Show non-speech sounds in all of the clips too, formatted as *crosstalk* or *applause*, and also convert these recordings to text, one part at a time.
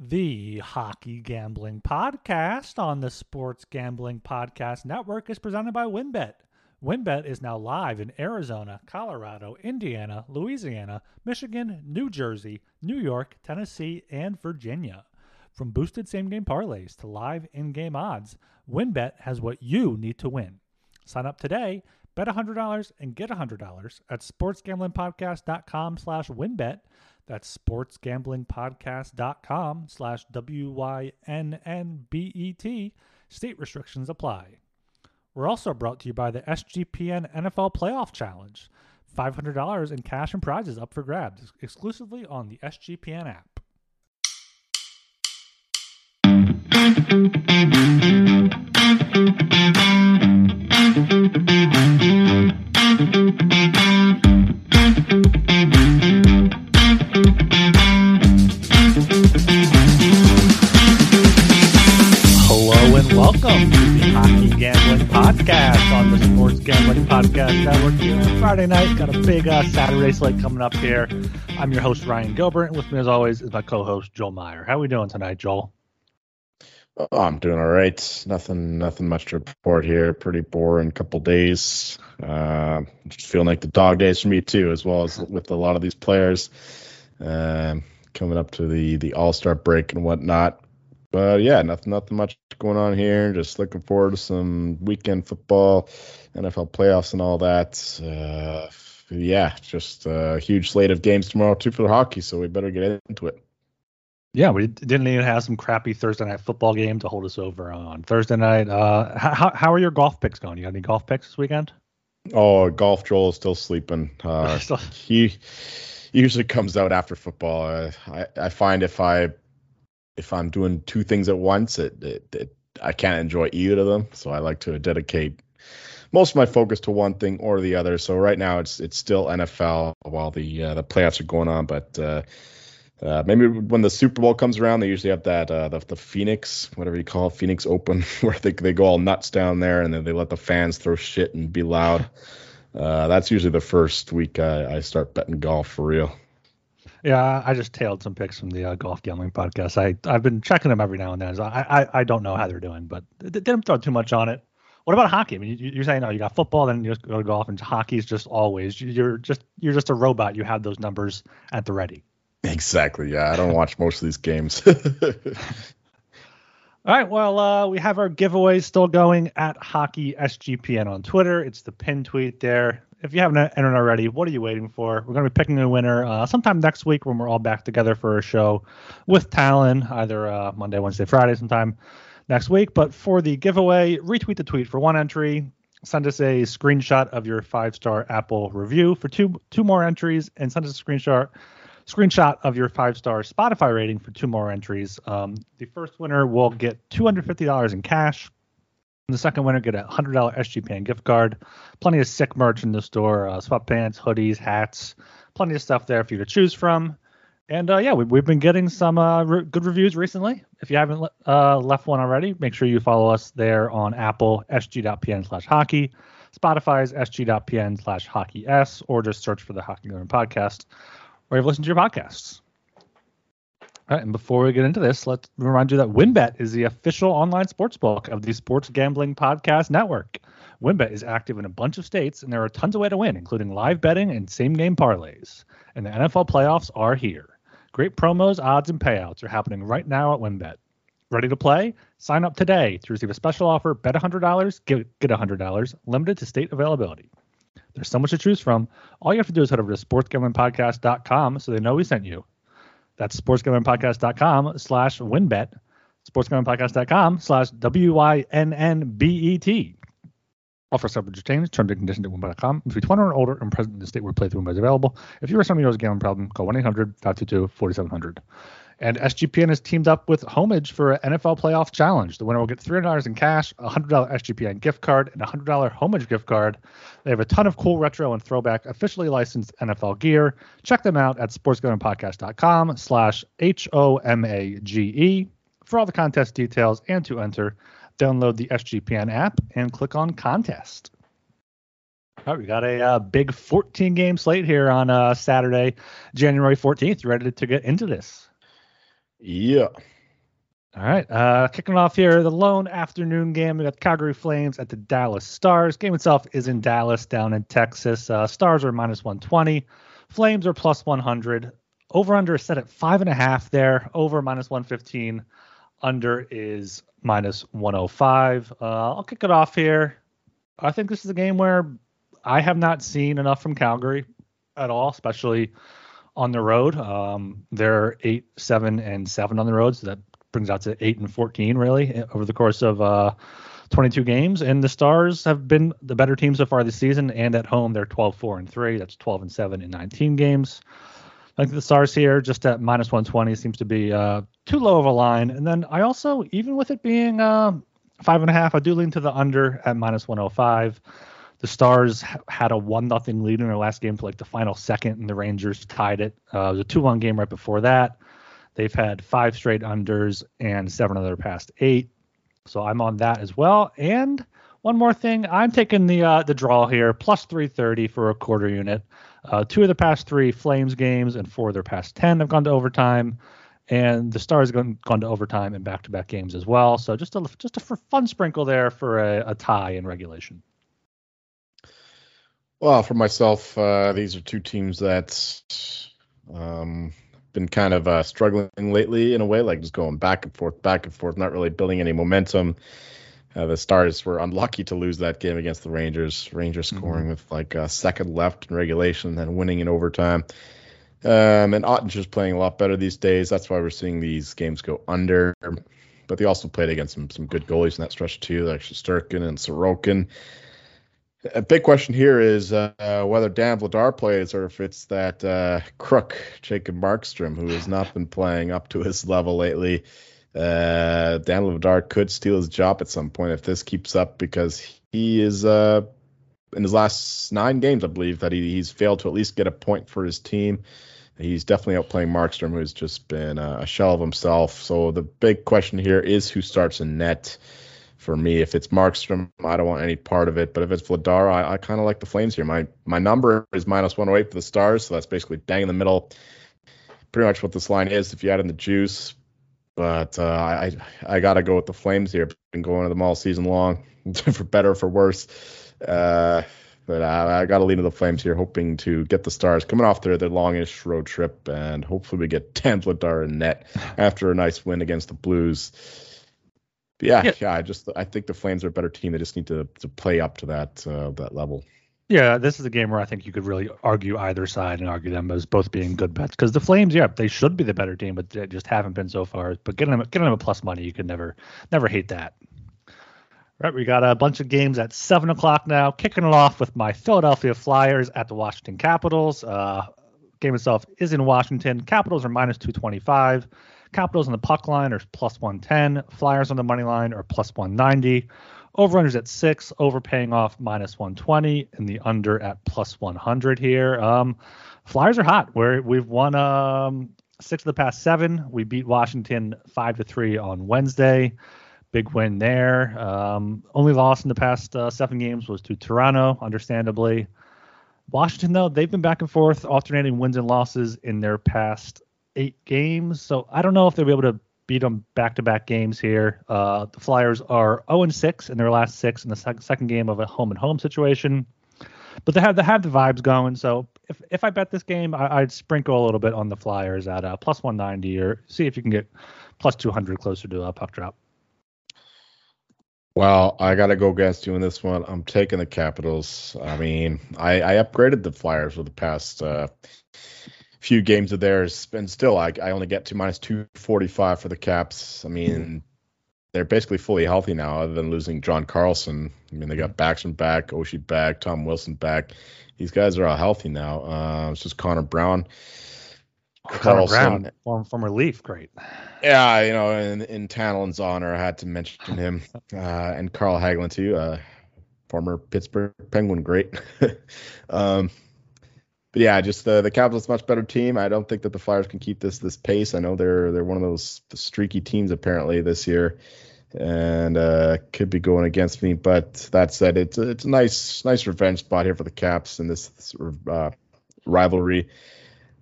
The Hockey Gambling Podcast on the Sports Gambling Podcast Network is presented by WynnBet. WynnBet is now live in Arizona, Colorado, Indiana, Louisiana, Michigan, New Jersey, New York, Tennessee, and Virginia. From boosted same game parlays to live in game odds, WynnBet has what you need to win. Sign up today, bet $100 and get $100 at sportsgamblingpodcast.com slash wynnbet. That's sportsgamblingpodcast.com slash W-Y-N-N-B-E-T. State restrictions apply. We're also brought to you by the SGPN NFL Playoff Challenge. $500 in cash and prizes up for grabs exclusively on the SGPN app. Podcast Network Friday night. Got a big uh, Saturday slate coming up here. I'm your host, Ryan Gilbert, and with me, as always, is my co host, Joel Meyer. How are we doing tonight, Joel? Oh, I'm doing all right. Nothing, nothing much to report here. Pretty boring couple days. Uh, just feeling like the dog days for me too, as well as with a lot of these players um, coming up to the the All Star break and whatnot. But yeah, nothing, nothing much going on here. Just looking forward to some weekend football, NFL playoffs, and all that. Uh, yeah, just a huge slate of games tomorrow too for the hockey. So we better get into it. Yeah, we didn't even have some crappy Thursday night football game to hold us over on Thursday night. Uh, how how are your golf picks going? You got any golf picks this weekend? Oh, golf Joel is still sleeping. Uh, *laughs* he usually comes out after football. Uh, I I find if I if I'm doing two things at once, it, it, it I can't enjoy either of them. So I like to dedicate most of my focus to one thing or the other. So right now it's it's still NFL while the uh, the playoffs are going on, but uh, uh, maybe when the Super Bowl comes around, they usually have that uh, the, the Phoenix, whatever you call it, Phoenix Open, *laughs* where they they go all nuts down there, and then they let the fans throw shit and be loud. Uh, that's usually the first week I, I start betting golf for real. Yeah, I just tailed some picks from the uh, golf gambling podcast. I I've been checking them every now and then. So I I, I don't know how they're doing, but they didn't throw too much on it. What about hockey? I mean, you, are saying oh, you got football, then you just go to golf, and hockey is just always you're just you're just a robot. You have those numbers at the ready. Exactly. Yeah, I don't watch most of these games. *laughs* All right. Well, uh, we have our giveaways still going at Hockey SGPN on Twitter. It's the pin tweet there. If you haven't entered already, what are you waiting for? We're going to be picking a winner uh, sometime next week when we're all back together for a show with Talon, either uh, Monday, Wednesday, Friday, sometime next week. But for the giveaway, retweet the tweet for one entry. Send us a screenshot of your five star Apple review for two two more entries, and send us a screenshot screenshot of your five star Spotify rating for two more entries. Um, the first winner will get $250 in cash. And the second winner get a $100 SGPN gift card. Plenty of sick merch in the store uh, sweatpants, hoodies, hats, plenty of stuff there for you to choose from. And uh, yeah, we, we've been getting some uh, re- good reviews recently. If you haven't le- uh, left one already, make sure you follow us there on Apple, sg.pn slash hockey, Spotify's sg.pn slash hockey s, or just search for the Hockey Learn podcast or you've listened to your podcasts. Right, and before we get into this, let's remind you that WynnBet is the official online sportsbook of the Sports Gambling Podcast Network. WynnBet is active in a bunch of states, and there are tons of ways to win, including live betting and same-game parlays. And the NFL playoffs are here. Great promos, odds, and payouts are happening right now at WynnBet. Ready to play? Sign up today to receive a special offer. Bet $100, get, get $100, limited to state availability. There's so much to choose from. All you have to do is head over to sportsgamblingpodcast.com so they know we sent you. That's sportsgamblingpodcast.com slash wynnbet. Sportsgamblingpodcast.com slash W-Y-N-N-B-E-T. Offer subject to change. Terms and conditions at wynnbet.com. If you're 21 or older and present in the state where playthrough is available. If you or who has a gambling problem, call 1-800-522-4700. And SGPN has teamed up with Homage for an NFL Playoff Challenge. The winner will get $300 in cash, a $100 SGPN gift card, and a $100 Homage gift card. They have a ton of cool retro and throwback officially licensed NFL gear. Check them out at sportsgamblingpodcast.com slash H-O-M-A-G-E for all the contest details and to enter. Download the SGPN app and click on contest. All right, we got a uh, big 14 game slate here on uh, Saturday, January 14th. You ready to get into this? Yeah. All right. Uh, kicking off here, the lone afternoon game. We got Calgary Flames at the Dallas Stars. Game itself is in Dallas, down in Texas. Uh, Stars are minus 120. Flames are plus 100. Over under is set at five and a half there. Over minus 115. Under is minus 105. Uh, I'll kick it off here. I think this is a game where I have not seen enough from Calgary at all, especially on the road. Um, they're eight, seven, and seven on the road, so that brings out to eight and 14 really over the course of uh, 22 games. And the Stars have been the better team so far this season, and at home they're 12, 4, and 3. That's 12 and 7 in 19 games. I think the Stars here just at minus 120 seems to be uh, too low of a line. And then I also, even with it being uh, five and a half, I do lean to the under at minus 105. The Stars had a one nothing lead in their last game for like the final second, and the Rangers tied it. Uh, it was a two one game right before that. They've had five straight unders and seven of their past eight. So I'm on that as well. And one more thing, I'm taking the uh, the draw here, plus 330 for a quarter unit. Uh, two of the past three Flames games and four of their past 10 have gone to overtime. And the Stars gone, gone to overtime in back-to-back games as well. So just a just a fun sprinkle there for a, a tie in regulation. Well, for myself, uh, these are two teams that um, been kind of uh, struggling lately in a way, like just going back and forth, back and forth, not really building any momentum. Uh, the Stars were unlucky to lose that game against the Rangers. Rangers mm-hmm. scoring mm-hmm. with like a second left in regulation, then winning in overtime. Um, and Oettinger's playing a lot better these days. That's why we're seeing these games go under. But they also played against some some good goalies in that stretch too, like Shesterkin and Sorokin. A big question here is uh, whether Dan Vladar plays or if it's that uh, crook, Jacob Markstrom, who has not been playing up to his level lately. Uh, Dan Vladar could steal his job at some point if this keeps up because he is uh, in his last nine games, I believe, that he, he's failed to at least get a point for his team. He's definitely outplaying Markstrom, who's just been a shell of himself. So the big question here is who starts in net for me. If it's Markstrom, I don't want any part of it. But if it's Vladar, I, I kind of like the Flames here. My my number is minus 108 for the Stars, so that's basically bang in the middle. Pretty much what this line is if you add in the juice. But uh, I I gotta go with the Flames here. Been going to them all season long, *laughs* for better for worse. Uh, but I, I got to lean to the Flames here, hoping to get the Stars coming off their, their longish road trip, and hopefully we get Dan *laughs* Vladar in net after a nice win against the Blues yeah, yeah, yeah, I just I think the Flames are a better team. They just need to to play up to that uh, that level. Yeah, this is a game where I think you could really argue either side and argue them as both being good bets because the Flames, yeah, they should be the better team, but they just haven't been so far. But getting them getting them a plus money, you could never never hate that. Right, we got a bunch of games at seven o'clock now. Kicking it off with my Philadelphia Flyers at the Washington Capitals. Uh, game itself is in Washington. Capitals are minus two twenty five. Capitals on the puck line are plus 110. Flyers on the money line are plus 190. Over-unders at six, overpaying off minus 120, and the under at plus 100 here. Um, Flyers are hot. We've won um, six of the past seven. We beat Washington five to three on Wednesday. Big win there. Um, only loss in the past uh, seven games was to Toronto, understandably. Washington, though, they've been back and forth, alternating wins and losses in their past eight games. So I don't know if they'll be able to beat them back to back games here. Uh, the Flyers are 0 6 in their last six in the sec- second game of a home and home situation. But they have they have the vibes going. So if if I bet this game, I, would sprinkle a little bit on the Flyers at uh, plus 190 or see if you can get plus 200 closer to a puck drop. Well, I got to go against you in this one. I'm taking the Capitals. I mean, I, I upgraded the Flyers for the past uh, few games of theirs, and still I, I only get to minus 245 for the Caps. I mean, they're basically fully healthy now, other than losing John Carlson. I mean, they got Backstrom back, Oshie back, Tom Wilson back. These guys are all healthy now. Uh, it's just Connor Brown. Connor Brown, form, former Leaf, great. Yeah, you know, in, in Tanalin's honor, I had to mention him, *laughs* uh, and Carl Hagelin too, uh, former Pittsburgh Penguin, great. *laughs* um, but yeah, just the the Capitals much better team. I don't think that the Flyers can keep this this pace. I know they're they're one of those streaky teams apparently this year, and uh, could be going against me. But that said, it's a, it's a nice nice revenge spot here for the Caps in this, this uh, rivalry.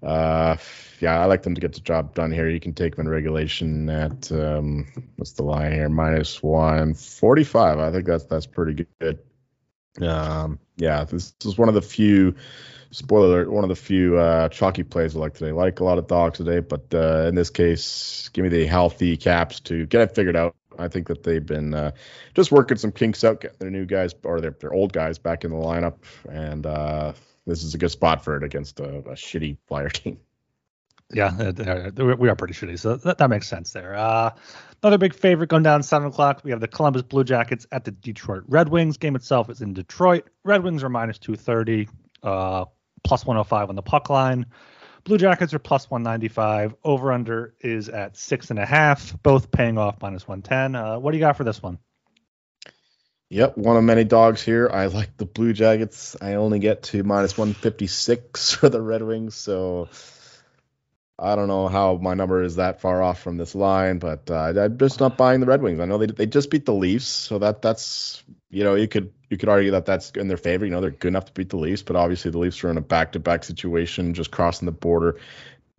Uh, yeah, I like them to get the job done here. You can take them in regulation at um, what's the line here? Minus one forty five. I think that's that's pretty good. Um, yeah, this, this is one of the few spoiler alert, one of the few uh, chalky plays I like today. Like a lot of dogs today, but uh, in this case, give me the healthy caps to get it figured out. I think that they've been uh, just working some kinks out, getting their new guys or their, their old guys back in the lineup, and uh, this is a good spot for it against a, a shitty flyer *laughs* team. Yeah, we are pretty shitty, so that, that makes sense there. Uh, another big favorite going down seven o'clock. We have the Columbus Blue Jackets at the Detroit Red Wings. Game itself is in Detroit. Red Wings are minus two thirty, uh, plus one hundred oh five on the puck line. Blue Jackets are plus 195. Over under is at six and a half, both paying off minus 110. Uh, what do you got for this one? Yep, one of many dogs here. I like the Blue Jackets. I only get to minus 156 *laughs* for the Red Wings, so I don't know how my number is that far off from this line, but uh, I'm just not buying the Red Wings. I know they they just beat the Leafs, so that that's you know you could you could argue that that's in their favor. You know, they're good enough to beat the Leafs, but obviously the Leafs are in a back-to-back situation, just crossing the border.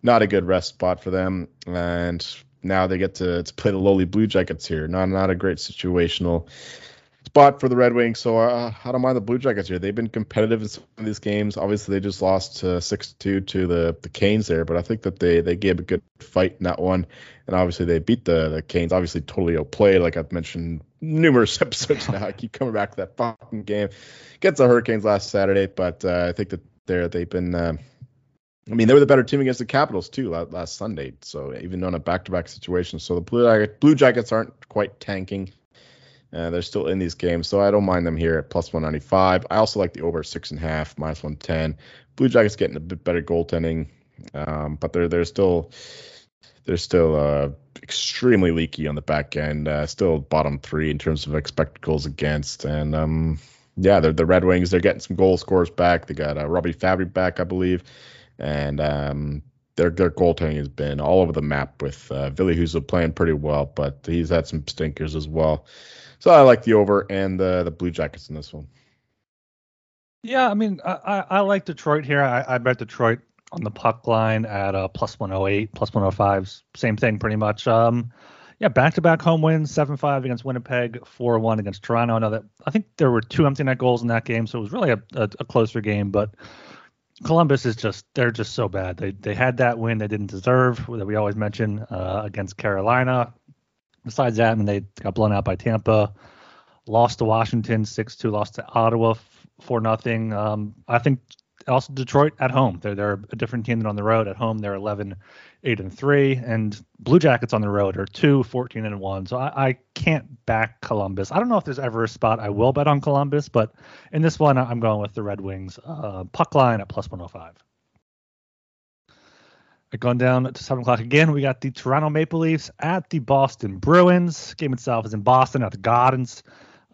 Not a good rest spot for them, and now they get to, to play the lowly Blue Jackets here. Not not a great situational spot for the Red Wings. So uh, I don't mind the Blue Jackets here. They've been competitive in some of these games. Obviously, they just lost six two to the the Canes there, but I think that they they gave a good fight in that one, and obviously they beat the the Canes. Obviously, totally outplayed, like I've mentioned numerous *laughs* episodes now. I keep coming back to that fucking game. Gets the Hurricanes last Saturday, but uh, I think that they're they've been. Uh, I mean, they were the better team against the Capitals too last Sunday. So even on a back-to-back situation, so the Blue Jackets aren't quite tanking. Uh, they're still in these games, so I don't mind them here at plus 195. I also like the over six and a half, minus 110. Blue Jackets getting a bit better goaltending, um, but they're they're still they're still uh, extremely leaky on the back end. Uh, still bottom three in terms of expected goals against, and um, yeah, they're the Red Wings. They're getting some goal scorers back. They got uh, Robby Fabbri back, I believe, and um, their their goaltending has been all over the map with uh, Husso playing pretty well, but he's had some stinkers as well. So I like the over and the the Blue Jackets in this one. Yeah, I mean, I, I like Detroit here. I, I bet Detroit on the puck line at uh, plus 108, plus 105. Same thing, pretty much. Um, yeah, back-to-back home wins, 7-5 against Winnipeg, 4-1 against Toronto. I know that I think there were two empty net goals in that game, so it was really a, a, a closer game. But Columbus is just they're just so bad. They they had that win they didn't deserve that we always mention uh, against Carolina besides that, I mean, they got blown out by Tampa, lost to Washington 6-2, lost to Ottawa 4 nothing. Um, I think also Detroit at home. They're they're a different team than on the road. At home, they're 11, 8 and 3, and Blue Jackets on the road are 2, 14 and 1. So I, I can't back Columbus. I don't know if there's ever a spot I will bet on Columbus, but in this one, I'm going with the Red Wings uh, puck line at plus 105. Going down to seven o'clock again, we got the Toronto Maple Leafs at the Boston Bruins. Game itself is in Boston at the Gardens.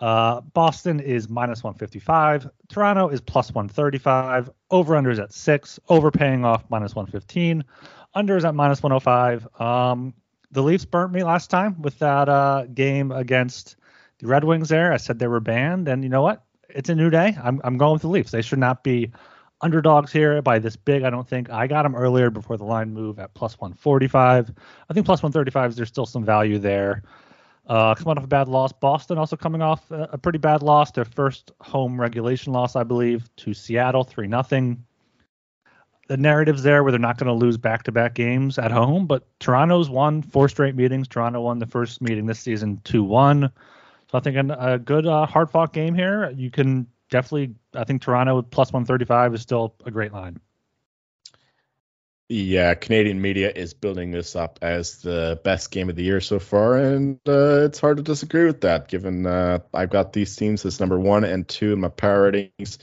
Uh, Boston is minus 155. Toronto is plus 135. Over under is at six. Overpaying off minus 115. Under is at minus 105. Um, the Leafs burnt me last time with that uh, game against the Red Wings. There, I said they were banned, and you know what? It's a new day. I'm I'm going with the Leafs. They should not be underdogs here by this big. I don't think I got them earlier before the line move at plus 145. I think plus 135 is there's still some value there. Uh, coming off a bad loss, Boston also coming off a, a, pretty bad loss, their first home regulation loss, I believe, to Seattle, three nothing. The narratives there where they're not going to lose back-to-back games at home, but Toronto's won four straight meetings. Toronto won the first meeting this season, two-one. So I think a, a good uh, hard-fought game here. You can definitely, I think Toronto plus 135 is still a great line. Yeah, Canadian media is building this up as the best game of the year so far, and uh, it's hard to disagree with that. Given uh, I've got these teams as number one and two in my power ratings,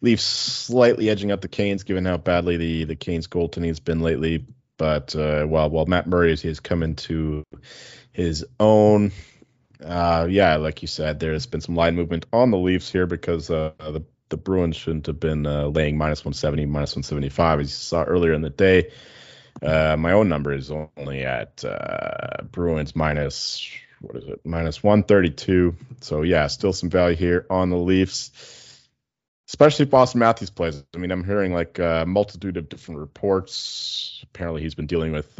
Leafs slightly edging out the Canes, given how badly the the Canes goaltending has been lately. But uh, while while Matt Murray has come into his own, uh, yeah, like you said, there's been some line movement on the Leafs here because uh, the the Bruins shouldn't have been uh, laying minus 170, minus 175 as you saw earlier in the day. Uh, my own number is only at uh, Bruins minus what is it minus 132. So yeah, still some value here on the Leafs. especially if Auston Matthews plays. I mean, I'm hearing like a multitude of different reports. Apparently, he's been dealing with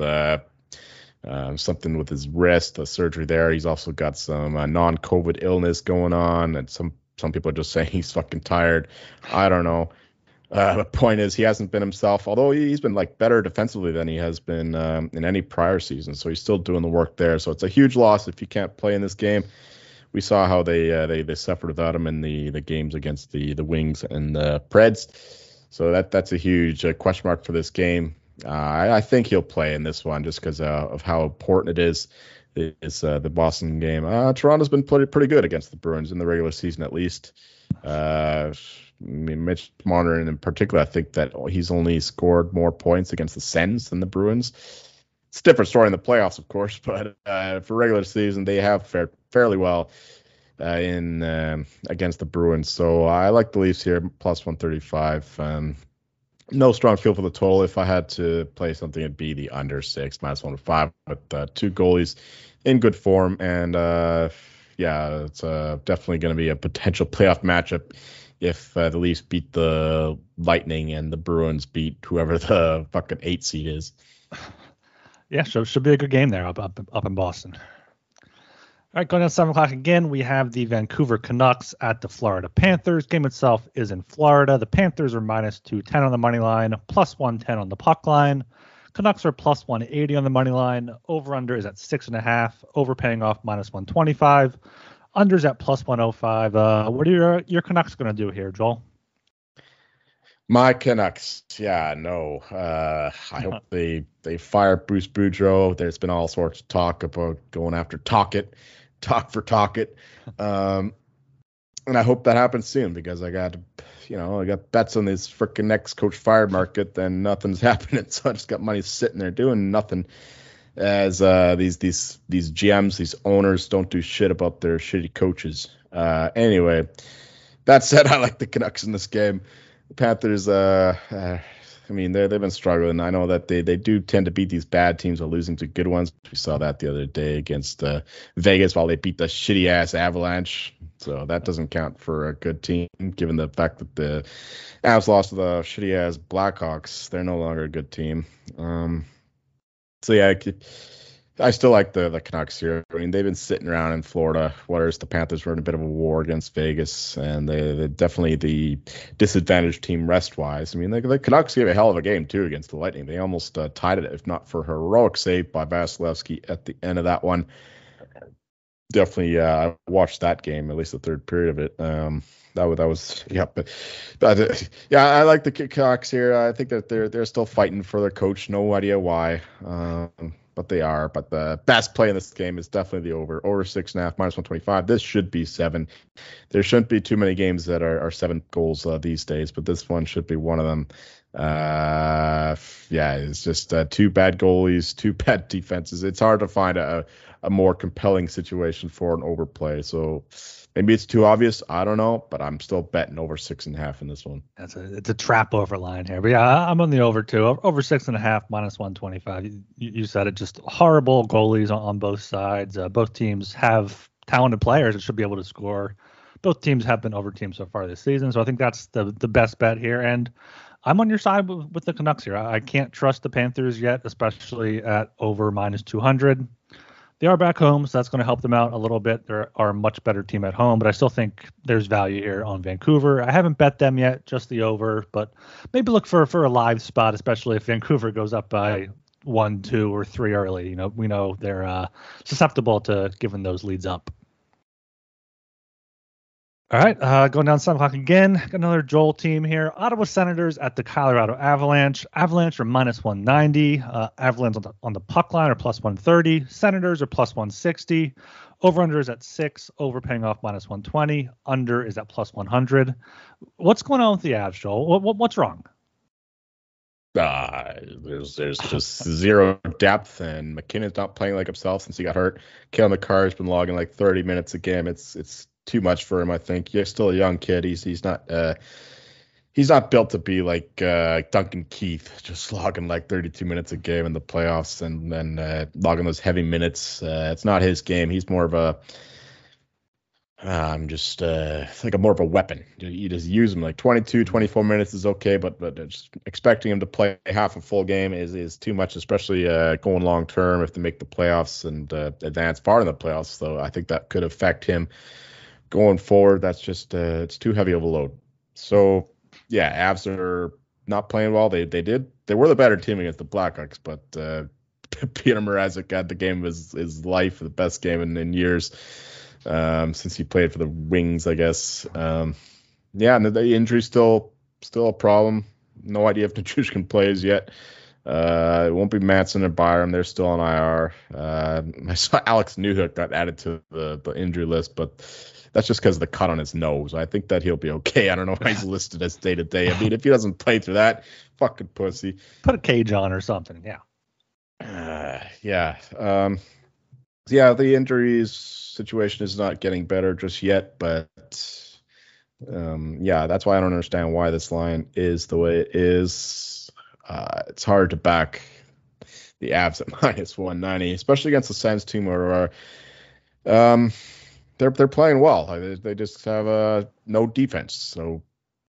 uh, something with his wrist, a surgery there. He's also got some uh, non-COVID illness going on, and some some people are just *laughs* saying he's fucking tired. I don't know. Uh, the point is, he hasn't been himself. Although he's been like better defensively than he has been um, in any prior season, so he's still doing the work there. So it's a huge loss if you can't play in this game we saw how they uh, they they suffered without him in the the games against the the Wings and the Preds. So that that's a huge uh, question mark for this game. Uh, I, I, think he'll play in this one just because uh, of how important it is. Is uh, the Boston game? Uh, Toronto's been pretty pretty good against the Bruins in the regular season, at least. I mean, Mitch Marner in particular, I think that he's only scored more points against the Sens than the Bruins. It's a different story in the playoffs, of course, *laughs* but for regular season, they have fared fairly well uh, in um, against the Bruins. So I like the Leafs here, plus 135. Um, no strong feel for the total. If I had to play something, it'd be the under six, minus one to five, with uh, two goalies in good form. And uh, yeah, it's uh, definitely going to be a potential *laughs* playoff matchup if uh, the Leafs beat the Lightning and the Bruins beat whoever the fucking eight seed is. *laughs* Yeah, so should be a good game there up up, up in Boston. All right, going down seven o'clock again, we have the Vancouver Canucks at the Florida Panthers. Game itself is in Florida. The Panthers are minus 210 on the money line, plus 110 on the puck line. Canucks are plus 180 on the money line. Over under is at six and a half. Overpaying off minus 125. Unders at plus 105. Uh, what are your your Canucks going to do here, Joel? My Canucks, yeah, no. Uh, I hope they they fire Bruce Boudreau. There's been all sorts of talk about going after Tocchet talk for talk it. Um, and I hope that happens soon because I got, you know, I got bets on this freaking next coach fire market. Then nothing's *laughs* happening, so I just got money sitting there doing nothing. As uh, these these these GMs, these owners don't do shit about their shitty coaches. Uh, anyway, that said, *laughs* I like the Canucks in this game. The Panthers, uh, uh I mean, they they've been struggling. I know that they they do tend to beat these bad teams while losing to good ones. We saw that the other day against uh, Vegas while they beat the shitty ass Avalanche. So that doesn't count for a good team, given the fact that the Avs lost to the shitty ass Blackhawks. They're no longer a good team. Um, so yeah. I still like the the Canucks here. I mean, they've been sitting around in Florida, whereas the Panthers were in a bit of a war against Vegas, and they, are definitely the disadvantaged team rest wise. I mean, the, the, Canucks gave a hell of a game too against the Lightning. They almost uh, tied it, if not for heroic save by Vasilevskiy at the end of that one. Definitely, uh, I watched that game, at least the third period of it. Um, that was that was yeah, but, yeah, I like the Canucks here. I think that they're they're still fighting for their coach. No idea why. Um, but they are. But the best play in this game is definitely the over. Over six and a half, minus 125. This should be seven. There shouldn't be too many games that are, are seven goals uh, these days, but this one should be one of them. Uh, yeah, it's just uh, two bad goalies, two *laughs* bad defenses. It's hard to find a, a more compelling situation for an overplay. So Maybe it's too obvious. I don't know, but I'm still betting over six and a half in this one. That's a it's a trap over line here, but yeah, I'm on the over two, Over six and a half minus 125. You, you said it. Just horrible goalies on, on both sides. Uh, both teams have talented players that should be able to score. Both teams have been over teams so far this season, so I think that's the the best bet here. And I'm on your side with, with the Canucks here. I, I can't trust the Panthers yet, especially at over minus 200 they are back home, so that's going to help them out a little bit. They are a much better team at home, but I still think there's value here on Vancouver. I haven't bet them yet, just the over, but maybe look for for a live spot, especially if Vancouver goes up by one, two, or three early. You know, we know they're uh, susceptible to giving those leads up. All right, uh, going down seven o'clock again. Got another Joel team here. Ottawa Senators at the Colorado Avalanche. Avalanche are minus 190. Uh, Avalanche on the, on the puck line are plus 130. Senators are plus 160. Over under is at six. Over paying off minus 120. Under is at plus 100. What's going on with the Avs, Joel? What, what, what's wrong? Uh, there's there's just zero depth, and MacKinnon's not playing like himself since he got hurt. Cale Makar has been logging like 30 minutes a game. It's it's too much for him. I think he's still a young kid. He's he's not uh, he's not built to be like uh, Duncan Keith, *laughs* just logging like 32 minutes a game in the playoffs and then uh, logging those heavy minutes. Uh, it's not his game. He's more of a um, just uh, like a more of a weapon. You, just use him like 22, 24 minutes is okay, but but expecting him to play half a full game is is too much, especially uh, going long term if they make the playoffs and advance far in the playoffs. So I think that could affect him going forward. That's just uh, it's too heavy of a load. So yeah, Avs are not playing well. They they did they were the better team against the Blackhawks, but uh, *laughs* Peter Mrazek got the game of his, his life, the best game in, in years um, since he played for the Wings, I guess. Um, yeah, and the, the injury's still still a problem. No idea if *laughs* Nichushkin plays yet. Uh, it won't be Manson or Byram. They're still on IR. Uh, I saw Alex Newhook got added to the, the injury list, but that's just because of the cut on his nose. I think that he'll be okay. I don't know why he's *laughs* listed as day to day. I mean, if he doesn't play through that, fucking pussy. Put a cage on or something. Yeah. Uh, yeah. Um, yeah, the injuries situation is not getting better just yet, but um, yeah, that's why I don't understand why this line is the way it is. Uh, it's hard to back the Avs at *laughs* minus 190, especially against the Sens team where um, they're they're playing well. They, they just have uh, no defense, so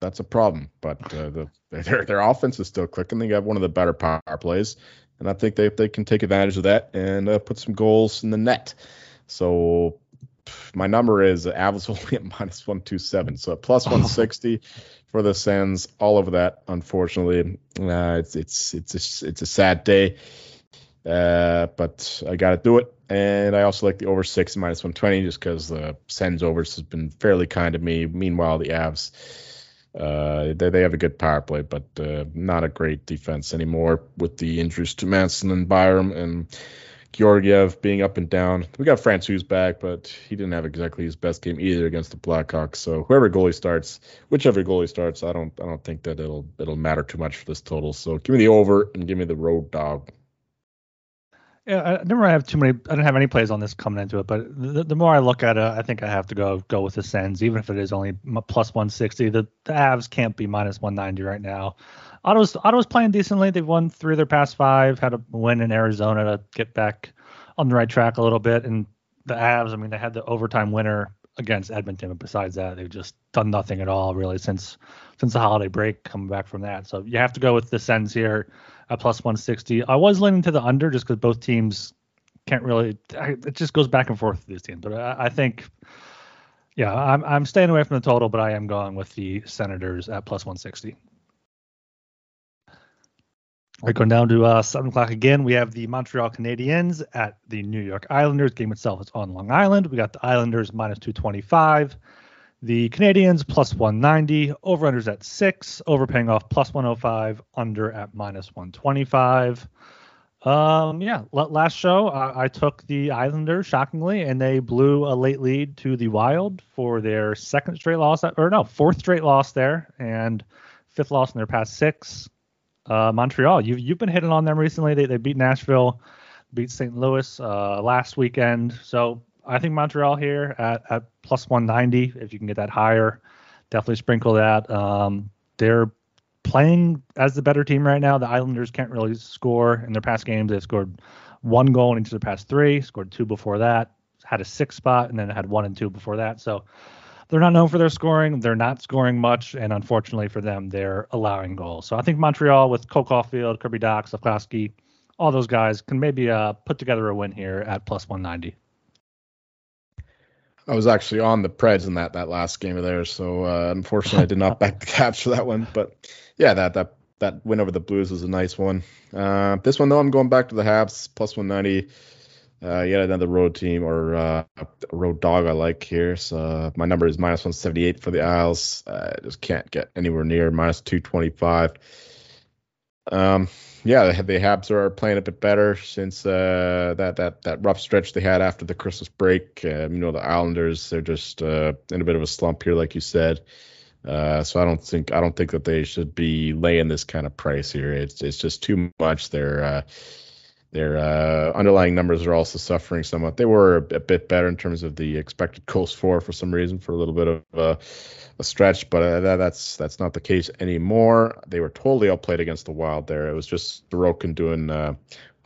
that's a problem. But uh, the, *laughs* their their offense is still clicking. They got one of the better power plays and I think they they can take advantage of that and uh, put some goals in the net. So my number is Avs *laughs* only at minus one two seven, so plus one sixty for the Sens. All over that, unfortunately. Uh, it's it's it's a, it's a sad day, uh, but I got to do it. And I also like the over six minus one twenty just because the Sens overs has been fairly kind to me. Meanwhile, the Avs uh, they, they have a good power play, but uh, not a great defense anymore with the injuries to Manson and Byram and Georgiev being up and down. We got Francouz back, but he didn't have exactly his best game either against the Blackhawks. So whoever goalie starts, whichever goalie starts, I don't I don't think that it'll it'll matter too much for this total. So give me the over and give me the road dog. Yeah, I never have too many. I don't have any plays on this coming into it, but the, the, more I look at it, I think I have to go go with the Sens, even if it is only plus 160. The, the Avs can't be minus 190 right now. Ottawa's Ottawa's playing decently. They've won three of their past five. Had a win in Arizona to get back on the right track a little bit. And the Avs, I mean, they had the overtime winner against Edmonton, but besides that, they've just done nothing at all really since since the holiday break coming back from that. So you have to go with the Sens here at plus 160. I was leaning to the under just because both teams can't really. It just goes back and forth with these teams. But I, I, think, yeah, I'm I'm staying away from the total, but I am going with the Senators at plus 160. All right, going down to uh, seven o'clock again. We have the Montreal Canadiens at the New York Islanders. Game itself is on Long Island. We got the Islanders minus 225. The Canadiens plus 190, over unders at six, overpaying off plus 105, under at minus 125. Um, yeah, last show I, I, took the Islanders shockingly, and they blew a late lead to the Wild for their second straight loss, or no, fourth straight loss there, and fifth loss in their past six. Uh, Montreal, you you've been hitting on them recently. They they beat Nashville, beat St. Louis uh, last weekend, so I think Montreal here at, at plus 190. If you can get that higher, definitely sprinkle that. Um, they're playing as the better team right now. The Islanders can't really score in their past games. They've scored one goal in each of the past three, scored two before that, had a six spot, and then had one and two before that. So they're not known for their scoring. They're not scoring much, and unfortunately for them, they're allowing goals. So I think Montreal with Cole Caufield, Kirby Dach, Slafkovsky, all those guys can maybe uh, put together a win here at plus 190. I was actually on the Preds in that that last game of theirs, so uh, unfortunately I did not *laughs* back the Caps for that one. But yeah, that that that win over the Blues was a nice one. Uh, this one though, I'm going back to the Habs plus 190. Uh, yet another road team or uh, road dog I like here. So my number is minus 178 for the Isles. I just can't get anywhere near minus 225. Um, yeah, the, Habs are playing a bit better since uh, that that that rough stretch they had after the Christmas break. Um, you know, the Islanders they're just uh, in a bit of a slump here, like you said. Uh, so I don't think I don't think that they should be laying this kind of price here. It's it's just too much. They're uh, their uh, underlying numbers are also suffering somewhat. They were a, a, bit better in terms of the expected goals for for some reason for a little bit of uh, a stretch, but uh, that, that's that's not the case anymore. They were totally outplayed against the Wild there. It was just Sorokin doing uh,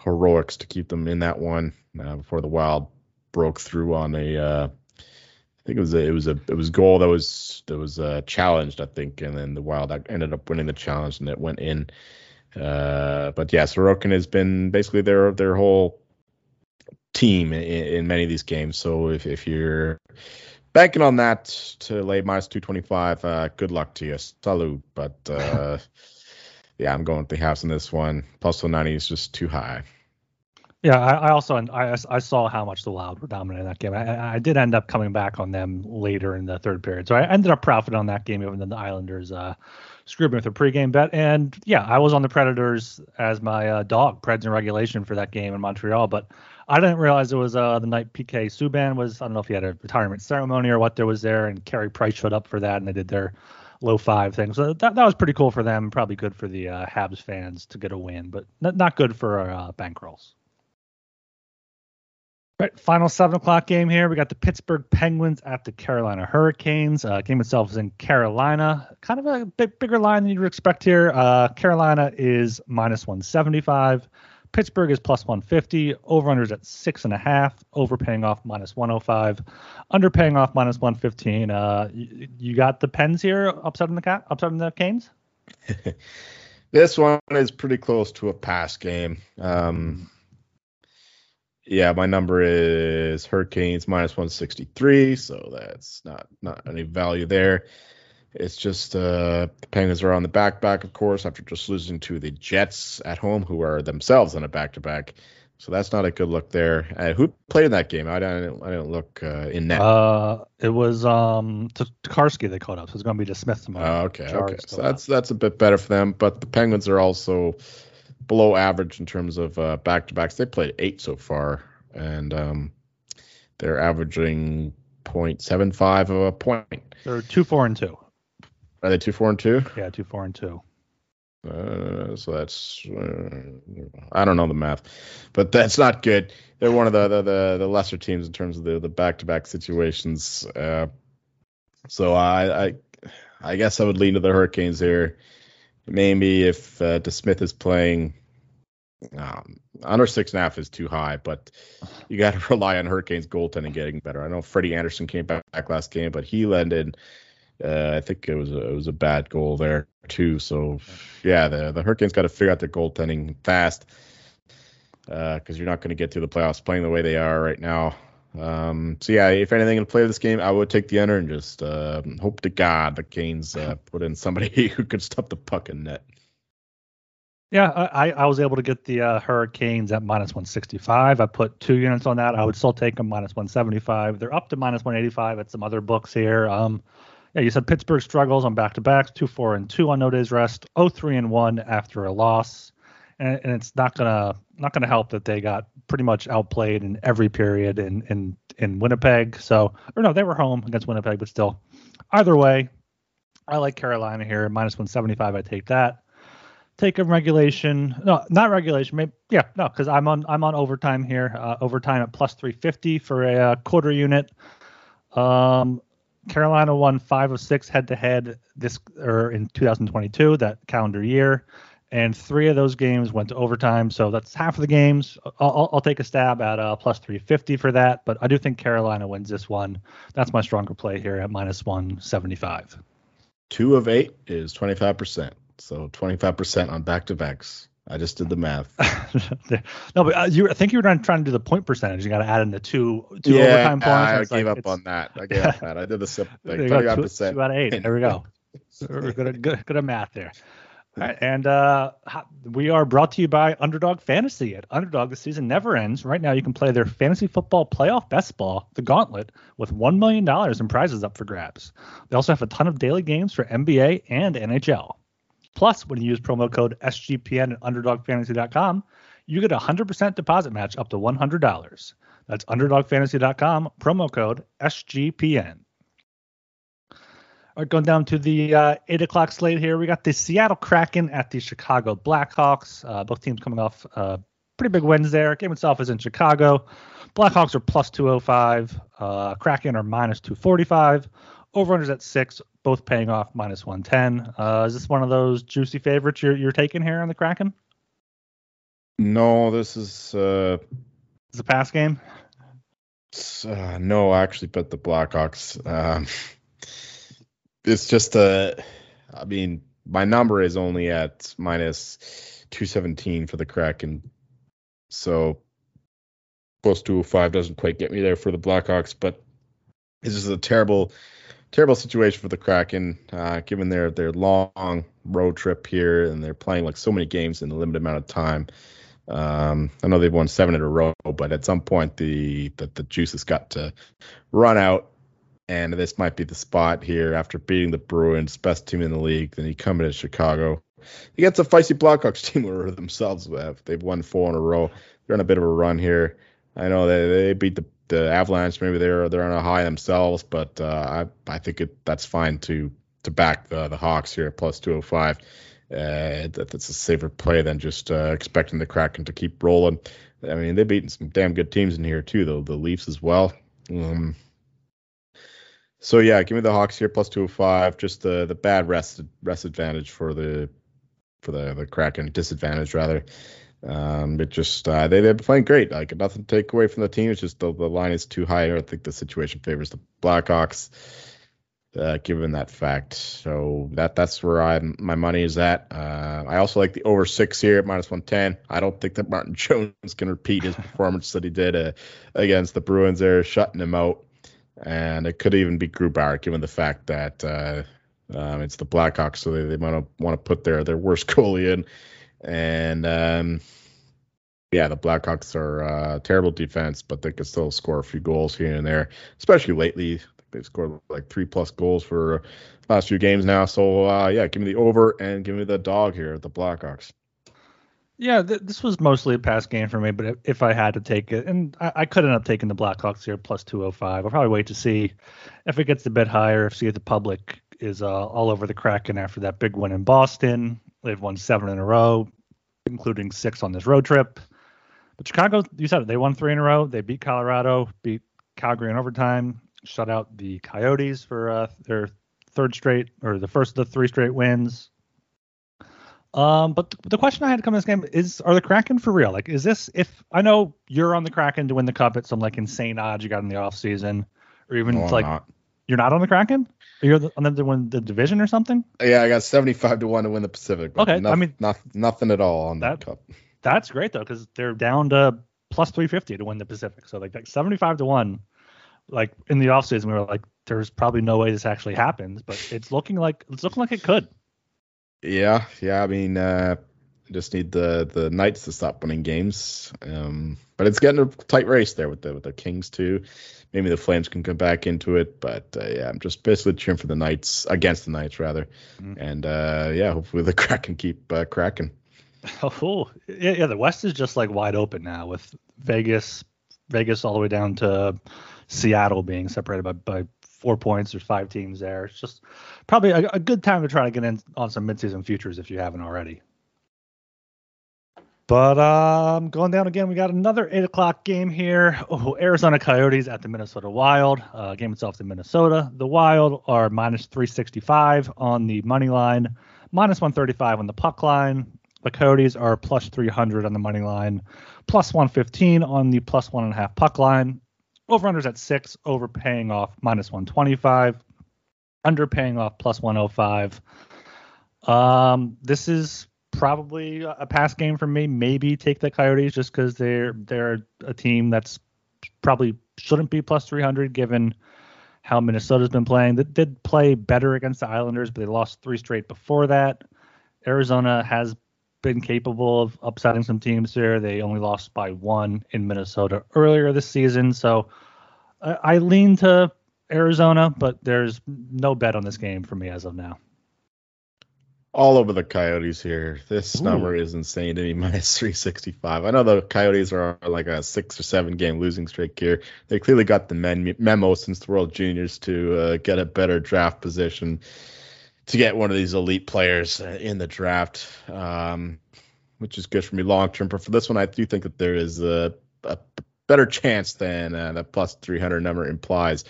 heroics to keep them in that one uh, before the Wild broke through on a uh, think it was a, it was a it was a goal that was that was uh, challenged, I think, and then the Wild ended up winning the challenge and it went in. Uh, but yeah, Sorokin has been basically their their whole team in, in many of these games. So if if you're banking on that to lay minus 225, uh, good luck to you. Salute. But uh, *laughs* yeah, I'm going with the house in this one. Plus 190 is just too high. Yeah, I, I also I, I saw how much the Wild were dominating that game. I, I did end up coming back on them later in the third period, so I ended up profiting on that game even though the Islanders uh, screwed me with a pregame bet. And yeah, I was on the Predators as my uh, dog, Preds in regulation for that game in Montreal, but I didn't realize it was uh, the night PK Subban was. I don't know if he had a retirement ceremony or what there was there, and Carey Price showed up for that, and they did their low five thing. So that that was pretty cool for them. Probably good for the uh, Habs fans to get a win, but not, not good for uh, bankrolls. Right, final seven o'clock game here. We got the Pittsburgh Penguins at the Carolina Hurricanes. Uh, game itself is in Carolina. Kind of a bit bigger line than you'd expect here. Uh, Carolina is minus 175. Pittsburgh is plus 150. Over unders at six and a half. Overpaying off minus 105. Underpaying off minus 115. Uh, you, you got the Pens here upsetting the cat, upsetting the Canes. *laughs* this one is pretty close to a pass game. Um, yeah, my number is Hurricanes minus 163, so that's not not any value there. It's just uh, the Penguins are on the back back, of course, after just losing to the Jets at home, who are themselves on a back to back. So that's not a good look there. Uh, who played in that game? I didn't. I didn't look uh, in that. Uh, it was um Tokarski they called up, so it's going to be Smith tomorrow. Oh, okay, okay. So that's that's a bit better for them. But the Penguins are also below average in terms of uh, back-to-backs. They played eight so far, and um, they're averaging 0.75 of a point. They're two, four, and two. Are they two, four, and two? Yeah, two, four, and two. Uh, so that's uh, I don't know the math, but that's not good. They're one of the the, the, the lesser teams in terms of the the back to back situations. Uh, so I, I I guess I would lean to the Hurricanes here. Maybe if uh, DeSmith is playing, um, under six and a half is too high, but you *laughs* got to rely on Hurricanes goaltending getting better. I know Freddie Andersen came back last game, but he landed. Uh, I think it was a, it was a bad goal there too. So yeah, the the Hurricanes got to figure out their goaltending fast because uh, you're not going to get through the playoffs playing the way they are right now. Um, so yeah, if anything to play this game, I would take the under and just uh, hope to God the Canes uh, *laughs* put in somebody *laughs* who could stop the puck in net. Yeah, I, I was able to get the uh, Hurricanes at minus 165. I put two units on that. I would still take them minus 175. They're up to minus 185 at some other books here. Um, yeah, you said Pittsburgh struggles on back to backs, two four and two on no days rest, oh three and one after a loss, and, and it's not gonna not gonna help that they got pretty much outplayed in every period in in in Winnipeg. So or no, they were home against Winnipeg, but still, either way, I like Carolina here minus 175. I take that. Take a regulation. No, not regulation. Maybe yeah, no, because I'm on I'm on overtime here. Uh, overtime at plus 350 for a uh, quarter unit. Um, Carolina won five of six head to head this or in 2022, that calendar year, and three of those games went to overtime. So that's half of the games. I'll, I'll take a stab at uh, plus 350 for that, but I do think Carolina wins this one. That's my stronger play here at minus 175. Two of eight is 25%. So 25% on back to backs. I just did the math. *laughs* no, but uh, you, I think you were trying to do the point percentage. You got to add in the two two yeah, overtime points. I gave like, up on that. I gave up on that. I did the simple *laughs* thing. Twenty five percent. Two out of eight. There we go. *laughs* We're good good, good at math there. Right, and uh, we are brought to you by Underdog Fantasy. At Underdog, the season never ends. Right now, you can play their fantasy football playoff best ball, the Gauntlet, with $1 million in prizes up for grabs. They also have a ton of daily games for NBA and NHL. Plus, when you use promo code SGPN at UnderdogFantasy.com, you get a 100% deposit match up to $100. That's UnderdogFantasy.com, promo code SGPN. All right, going down to the uh, 8 o'clock slate here, we got the Seattle Kraken at the Chicago Blackhawks. Uh, both teams coming off uh, pretty big wins there. Game itself is in Chicago. Blackhawks are plus 205. Uh, Kraken are minus 245. Over-unders at 6 both paying off minus 110. Uh, is this one of those juicy favorites you're, you're taking here on the Kraken? No, this is uh it's a pass game. Uh, no, I actually bet the Blackhawks. Um, it's just a, I mean, my number is only at minus 217 for the Kraken. So plus 205 doesn't quite get me there for the Blackhawks, but this is a terrible, terrible situation for the Kraken, uh, given their their long road trip here and they're playing like so many games in a limited amount of time. Um, I know they've won seven in a row, but at some point the the, the juice has got to run out, and this might be the spot here after beating the Bruins, best team in the league. Then you come into Chicago against a feisty Blackhawks team *laughs* who themselves have. They've won four in a row. They're on a bit of a run here. I know they they beat the the Avalanche. Maybe they're they're on a high themselves, but uh, I I think it, that's fine to to back the the Hawks here at plus 205. Uh, that, that's a safer play than just uh, expecting the Kraken to keep rolling. I mean, they've beaten some damn good teams in here too, though the Leafs as well. Um, so yeah, give me the Hawks here plus 205. Just the the bad rest rest advantage for the for the the Kraken disadvantage rather. Um, it just uh, they they've been playing great. Like nothing to take away from the team. It's just the, the line is too high. I think the situation favors the Blackhawks uh, given that fact. So that that's where I my money is at. Uh, I also like the over six here at minus one ten. I don't think that Martin *laughs* Jones can repeat his performance that he did uh, against the Bruins there, shutting him out. And it could even be Grubauer, given the fact that uh, um, it's the Blackhawks, so they, they might want to put their their worst *laughs* goalie in. And um, yeah, the Blackhawks are uh, terrible defense, but they can still score a few goals here and there, especially lately. They've scored like three plus goals for last few games now. So uh, yeah, give me the over and give me the dog here, the Blackhawks. Yeah, th- this was mostly a pass game for me, but if, if I had to take it, and I, I, could end up taking the Blackhawks here plus 205. I'll probably wait to see if it gets a bit higher, if see if the public is uh, all over the Kraken after that big win in Boston. They've won seven in a row, including six on this road trip. But Chicago, you said it, they won three in a row. They beat Colorado, beat Calgary in overtime, shut out the Coyotes for uh, their third straight or the first of the three straight wins. Um, but the question I had to come to this game is: Are the Kraken for real? Like, is this if I know you're on the Kraken to win the cup at some like insane odds you got in the off season, or even no, like not. you're not on the Kraken? You're on them to win the division or something? Yeah, I got 75 to one to win the Pacific. okay, I mean not, nothing at all on that cup. That's great though, because they're down to plus 350 to win the Pacific. So like, like 75 to one like in the off season, we were like there's probably no way this actually happens but it's looking like it's looking like it could yeah yeah i mean uh just need the the knights to stop winning games. Um but it's getting a tight race there with the with the kings too. Maybe the flames can come back into it but uh, yeah i'm just basically cheering for the knights against the knights rather. Mm-hmm. and uh yeah hopefully the *laughs* Kraken can keep uh, cracking. Oh yeah, yeah the west is just like wide open now with vegas vegas all the way down to Seattle being separated by, by four points. There's five teams there. It's just probably a, a good time to try to get in on some midseason futures if you haven't already. But um, going down again, we got another eight o'clock game here. Oh, Arizona Coyotes at the Minnesota Wild. Uh, game itself in Minnesota. The Wild are minus 365 on the money line, minus 135 on the puck line. The Coyotes are plus 300 on the money line, plus 115 on the plus one and a half puck line. Over unders at six, over paying off minus 125, under paying off plus 105. Um, this is probably a pass game for me. Maybe take the Coyotes just because they're they're a team that's probably shouldn't be plus 300 given how Minnesota's been playing. They did play better against the Islanders, but they lost three straight before that. Arizona has been capable of upsetting some teams here. They only lost by one in Minnesota earlier this season. So I, I lean to Arizona, but there's no bet on this game for me as of now. All over the Coyotes here. This Ooh. number is insane to me, *laughs* minus 365. I know the Coyotes are like a six or seven game losing streak here. They clearly got the men- memo since the World Juniors to uh, get a better draft position to get one of these elite players uh, in the draft, um, which is good for me long term. But for this one, I do think that there is a, a better chance than uh, that plus 300 number implies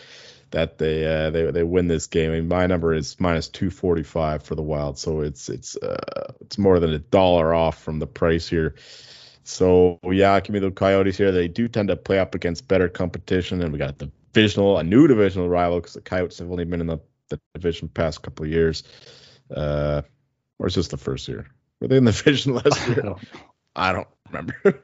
that they uh, they they win this game. I mean, my number is minus 245 for the Wild, so it's it's uh, it's more than a dollar off from the price here So yeah, give me the Coyotes here. They do tend to play up against better competition, and we got the divisional, a new divisional rival because the Coyotes have only been in the, the division past couple of years. Uh, or is this the first year? Were they in the *laughs* division last year? I don't remember. *laughs*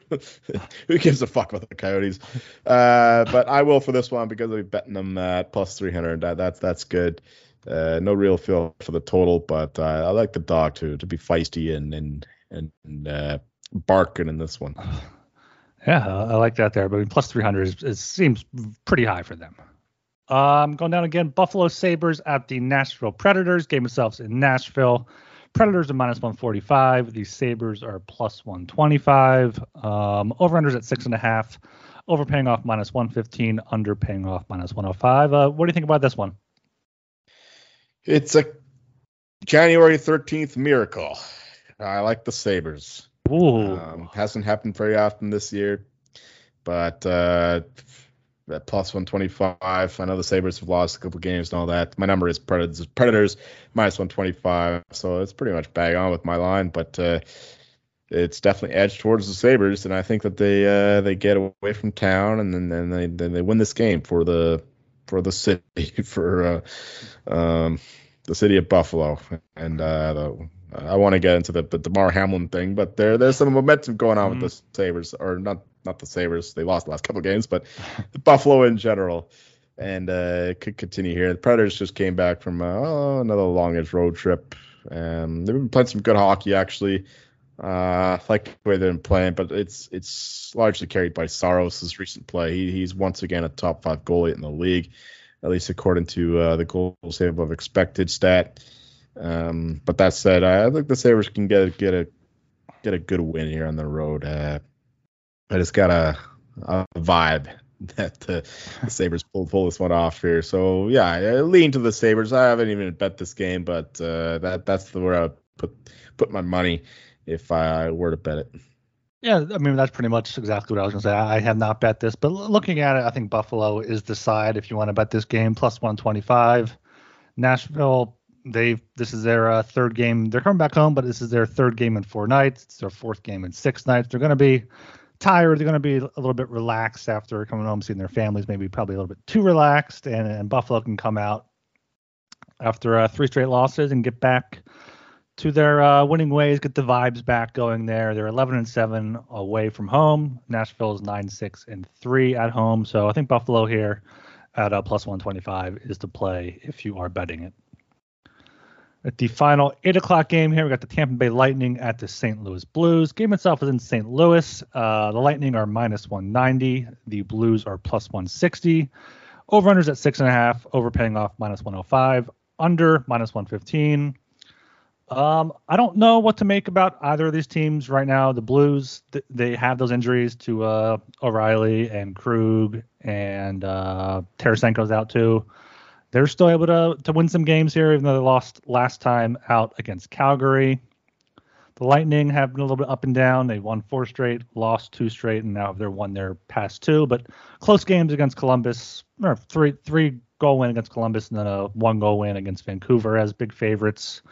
Who gives a fuck about the Coyotes? Uh, but I will for this one because I'm betting them at plus 300. That, that's that's good. Uh, no real feel for the total, but uh, I like the dog to to be feisty and and and uh, barking in this one. *sighs* Yeah, I like that there. But I mean, plus 300 is, is, seems pretty high for them. Um, going down again, Buffalo Sabres at the Nashville Predators. Game itself in Nashville. Predators are minus 145. The Sabres are plus 125. Um, over unders at six and a half. Over paying off minus 115. Under paying off minus 105. Uh, what do you think about this one? It's a January 13th miracle. I like the Sabres. Ooh. Um, hasn't happened very often this year, but uh, at plus 125. I know the Sabres have lost a couple games and all that. My number is Predators, Predators minus 125, so it's pretty much bang on with my line, but uh, it's definitely edged towards the Sabres, and I think that they uh, they get away from town and then, then they then they win this game for the for the city *laughs* for uh, um, the city of Buffalo and uh, the I want to get into the, the Damar Hamlin thing, but there there's some momentum going on mm-hmm. with the Sabres, or not not the Sabres. They lost the last couple of games, but *laughs* Buffalo in general, and uh, could continue here. The Predators just came back from uh, oh, another longish road trip, and they've been playing some good hockey actually. Uh, I like the way they've been playing, but it's it's largely carried by Saros' recent play. He, he's once again a top five goalie in the league, at least according to uh, the goal save above expected stat. Um, but that said, I think the Sabres can get get a get a good win here on the road. Uh, I just got a, a vibe *laughs* that the, the Sabres pull pull this one off here. So yeah, I lean to the Sabres. I haven't even bet this game, but uh, that that's the where I put put my money if I were to bet it. Yeah, I mean that's pretty much exactly what I was to say. I have not bet this, but looking at it, I think Buffalo is the side if you want to bet this game plus 125. Nashville they this is their uh, third game. They're coming back home, but this is their third game in four nights. It's their fourth game in six nights. They're going to be tired. They're going to be a little bit relaxed after coming home, seeing their families. Maybe probably a little bit too relaxed, and, and Buffalo can come out after uh, three straight losses and get back to their uh, winning ways, get the vibes back going there. They're 11 and 7 away from home. Nashville is 9 6 and 3 at home. So I think Buffalo here at uh, plus 125 is to play if you are betting it. At the final eight o'clock game here, we got the Tampa Bay Lightning at the St. Louis Blues. Game itself is in St. Louis. Uh, the Lightning are minus 190. The Blues are plus 160. Over unders at six and a half. Overpaying off minus 105. Under minus 115. Um, I don't know what to make about either of these teams right now. The Blues, th- they have those injuries to uh, O'Reilly and Krug, and uh, Tarasenko's out too they're still able to to win some games here, even though they lost last time out against Calgary. The Lightning have been a little bit up and down. They won four straight, lost two straight, and now they're won their past two. But close games against Columbus, or three three goal win against Columbus, and then a one goal win against Vancouver as big favorites.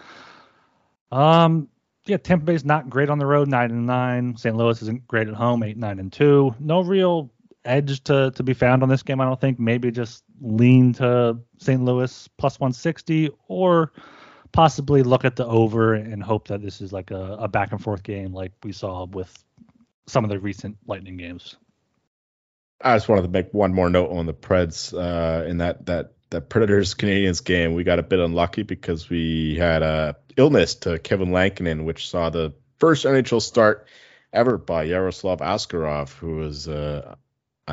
Um, yeah, Tampa Bay's not great on the road, nine and nine. St. Louis isn't great at home, eight nine and two. No real edge to to be found on this game. I don't think. Maybe just lean to St. Louis plus 160, or possibly look at the over and hope that this is like a, a back and forth game like we saw with some of the recent Lightning games. I just wanted to make one more note on the Preds uh, in that that that Predators Canadiens game. We got a bit unlucky because we had a illness to Kevin Lankinen, which saw the first NHL start ever by Yaroslav Askarov, who was uh,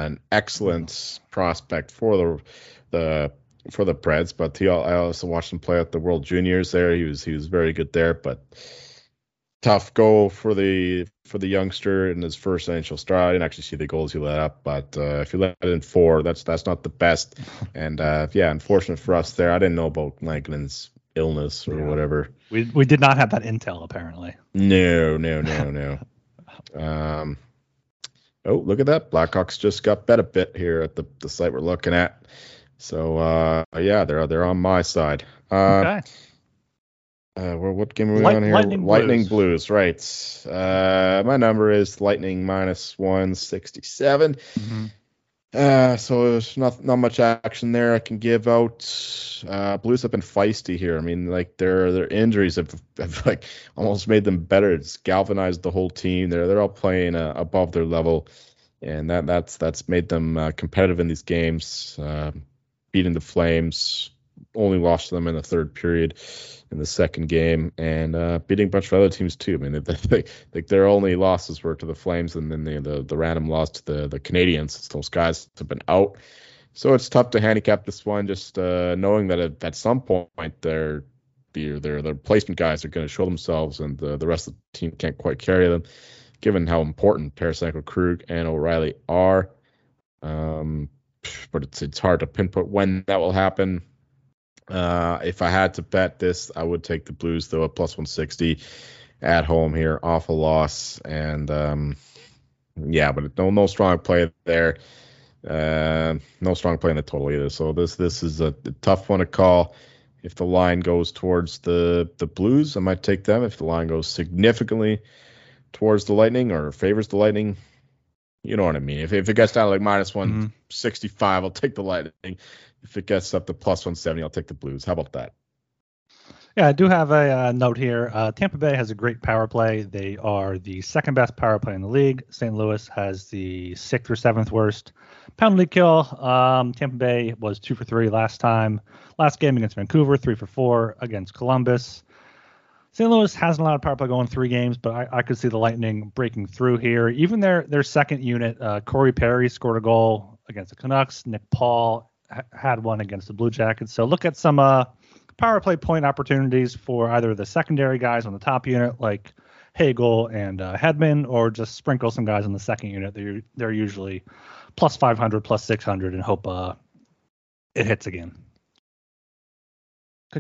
an excellent prospect for the the for the Preds, but he I also watched him play at the World Juniors there. He was he was very good there, but tough goal for the for the youngster in his first NHL start. I didn't actually see the goals he let up, but uh, if you let in four, that's that's not the best. *laughs* And uh, yeah, unfortunate for us there. I didn't know about Lankinen's illness or yeah. whatever. We we did not have that intel apparently. No, no, no, no. *laughs* um, Oh, look at that. Blackhawks just got bet a bit here at the, the site we're looking at. So uh, yeah, they're they're on my side. Uh, okay. Uh, what game are we Light, on here? Lightning, Lightning Blues. Blues. right. Uh, my number is Lightning minus 167. Mm-hmm. Uh, so there's not not much action there. I can give out. Uh, Blues have been feisty here. I mean, like their their injuries have, have like almost made them better. It's galvanized the whole team. They're they're all playing uh, above their level, and that that's that's made them uh, competitive in these games. Uh, beating the Flames, only lost to them in the third period in the second game, and uh, beating a bunch of other teams too. I mean, they, *laughs* they, like their only losses were to the Flames, and then the the, the random loss to the the Canadiens. Those guys have been out, so it's tough to handicap this one. Just uh, knowing that at, at some point their their their, their placement guys are going to show themselves, and the, the rest of the team can't quite carry them, given how important Tarasenko, Krug, and O'Reilly are. Um, but it's it's hard to pinpoint when that will happen. Uh, if I had to bet this, I would take the Blues though at plus 160 at home here, off a loss, and um, yeah, but no no strong play there. Uh, no strong play in the total either. So this this is a, a, tough one to call. If the line goes towards the the Blues, I might take them. If the line goes significantly towards the Lightning or favors the Lightning, you know what I mean. If if it gets down to like minus mm-hmm. 165, I'll take the Lightning if it gets up to plus 170, I'll take the Blues. How about that? Yeah, I do have a uh, note here. Uh, Tampa Bay has a great power play. They are the second best power play in the league. St. Louis has the sixth or seventh worst penalty kill. Um, Tampa Bay was two for three last time. Last game against Vancouver, three for four against Columbus. St. Louis hasn't allowed power play going three games, but I, I, could see the Lightning breaking through here. Even their their second unit, uh, Corey Perry scored a goal against the Canucks. Nick Paul had one against the Blue Jackets. So look at some uh, power play point opportunities for either the secondary guys on the top unit, like Hagel and uh, Hedman, or just sprinkle some guys on the second unit. They're they're usually plus 500, plus 600, and hope uh, it hits again.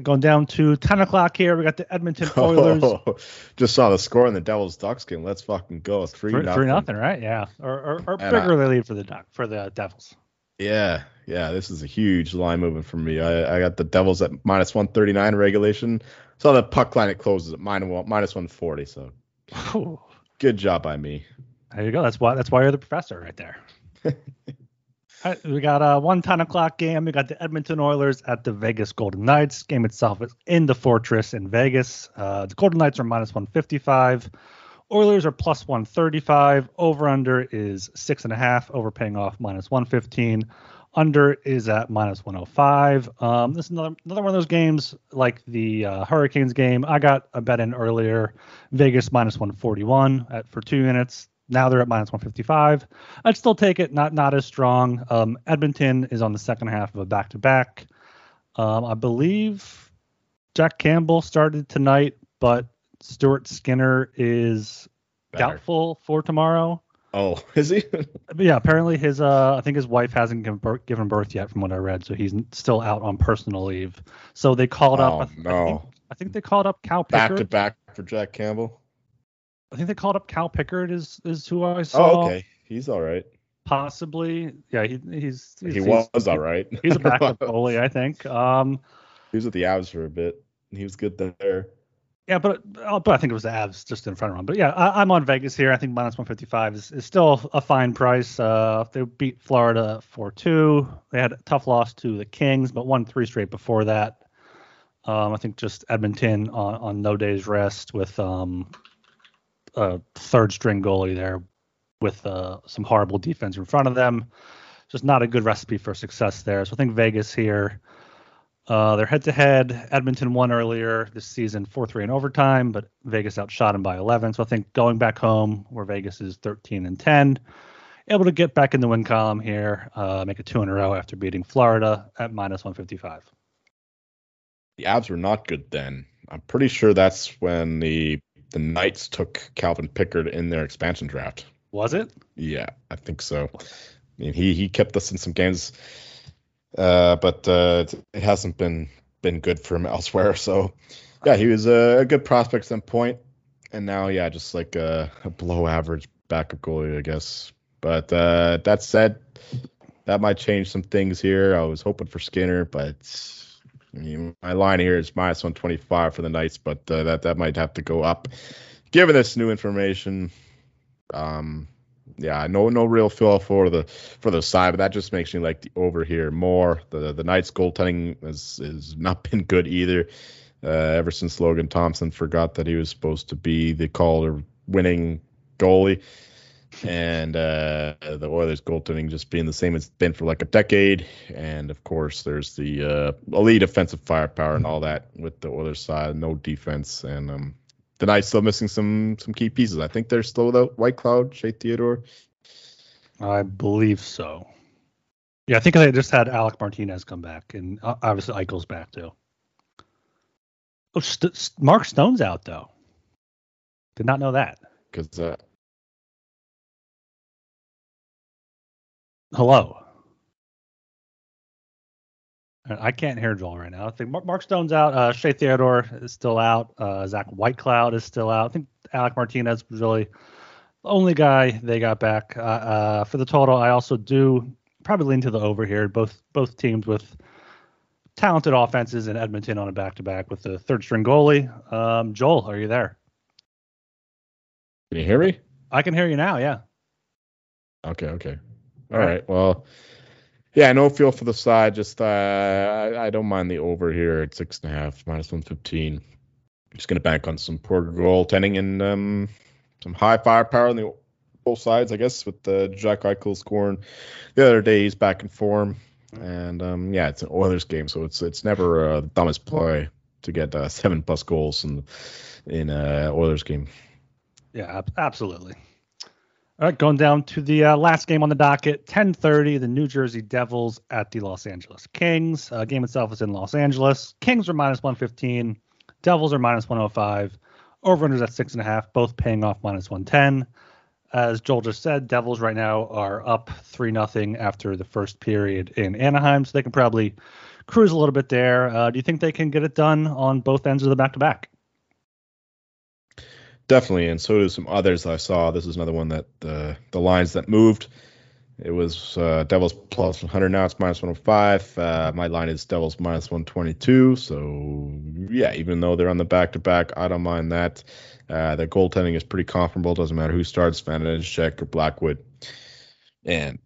Going down to 10 o'clock here, we got the Edmonton Oilers. Oh, *laughs* just saw the score in the Devils Ducks game. Let's fucking go. Three, three nothing. Three nothing, right? Yeah, or or, or bigger I, lead for the Duck for the Devils. Yeah, yeah, this is a huge line movement for me. I, I got the Devils at minus 139 regulation. So the puck line it closes at minus minus 140. So Ooh. good job by me. There you go. That's why that's why you're the professor right there. *laughs* right, we got a one ten o'clock game. We got the Edmonton Oilers at the Vegas Golden Knights. Game itself is in the Fortress in Vegas. Uh, the Golden Knights are minus 155. Oilers are plus 135. Over under is six and a half. Over paying off minus 115. Under is at minus 105. Um, this is another another one of those games like the uh, Hurricanes game. I got a bet in earlier. Vegas minus 141 at for two minutes. Now they're at minus 155. I'd still take it. Not not as strong. Um, Edmonton is on the second half of a back to back. I believe Jack Campbell started tonight, but Stuart Skinner is Better. doubtful for tomorrow. Oh, *laughs* is he? yeah, apparently his uh, I think his wife hasn't given birth, given birth yet, from what I read, so he's still out on personal leave. So they called oh, up. I, no. I think, I think they called up Cal Pickard. Back to back for Jack Campbell. I think they called up Cal Pickard. Is is who I saw. Oh, okay. He's all right. Possibly, yeah. He, he's, he's he was he's, all right. he's a backup *laughs* goalie, I think. Um, he was with the Avs for a bit. He was good there. Yeah, but uh, but I think it was the Avs just in front of them. But yeah, I, am on Vegas here. I think minus 155 is, is still a fine price. Uh, they beat Florida 4-2. They had a tough loss to the Kings, but won three straight before that. Um, I think just Edmonton on, on no days rest with um, a third string goalie there with uh, some horrible defense in front of them. Just not a good recipe for success there. So I think Vegas here uh, they're head to head. Edmonton won earlier this season 4 3 in overtime, but Vegas outshot them by 11. So I think going back home, where Vegas is 13 and 10, able to get back in the win column here, uh, make it two in a row after beating Florida at minus 155. The Avs were not good then. I'm pretty sure that's when the the Knights took Calvin Pickard in their expansion draft. Was it? Yeah, I think so. I mean, he he kept us in some games uh, but uh, it hasn't been been good for him elsewhere. So yeah, he was a, good prospect at some point, and now yeah, just like a, a below average backup goalie, I guess. But uh, that said, that might change some things here. I was hoping for Skinner, but I mean, my line here is minus 125 for the Knights, but uh, that that might have to go up given this new information. Um, yeah, no no real feel for the for the side, but that just makes me like the over here more. The the Knights goaltending has has not *laughs* been good either. Uh, ever since Logan Thompson forgot that he was supposed to be the Calder winning goalie, and uh, the Oilers goaltending just being the same it's been for like a decade. And of course, there's the uh, elite offensive firepower and all that with the Oilers side, no defense, and um, the Knights still missing some some key pieces. I think they're still without Whitecloud, Shea Theodore. I believe so. Yeah, I think they just had Alec Martinez come back, and obviously Eichel's back too. Oh, St- Mark Stone's out though. Did not know that. Because uh, hello. I can't hear Joel right now. I think Mark Stone's out. Uh, Shea Theodore is still out. Uh, Zach Whitecloud is still out. I think Alec Martinez was really the only guy they got back. Uh, uh, for the total, I also do probably lean to the over here. Both both teams with talented offenses in Edmonton on a back to back with the third string goalie. Um, Joel, are you there? Can you hear me? I can hear you now. Yeah. Okay. Okay. All, right. Well yeah, no feel for the side. Just uh, I, I, don't mind the over here at six and a half, minus one fifteen. Just gonna bank on some poor goaltending and um, some high firepower on the both sides, I guess, with the Jack Eichel scoring the other day. He's back in form, and um, yeah, it's an Oilers game, so it's it's never uh, the dumbest play to get uh, seven plus goals in in a Oilers game. Yeah, absolutely. All right, going down to the uh, last game on the docket, 10:30, the New Jersey Devils at the Los Angeles Kings. Uh, game itself is in Los Angeles. Kings are minus 115, Devils are minus 105. Over-unders at six and a half, both paying off minus 110. As Joel just said, Devils right now are up three nothing after the first period in Anaheim, so they can probably cruise a little bit there. Uh, do you think they can get it done on both ends of the back-to-back? Definitely, and so do some others I saw. This is another one that the the lines that moved. It was uh, Devils plus 100 now. It's minus 105. Uh, my line is Devils minus 122. So yeah, even though they're on the back to back, I don't mind that. Uh, the goaltending is pretty comparable. Doesn't matter who starts, Vanecek or Blackwood. And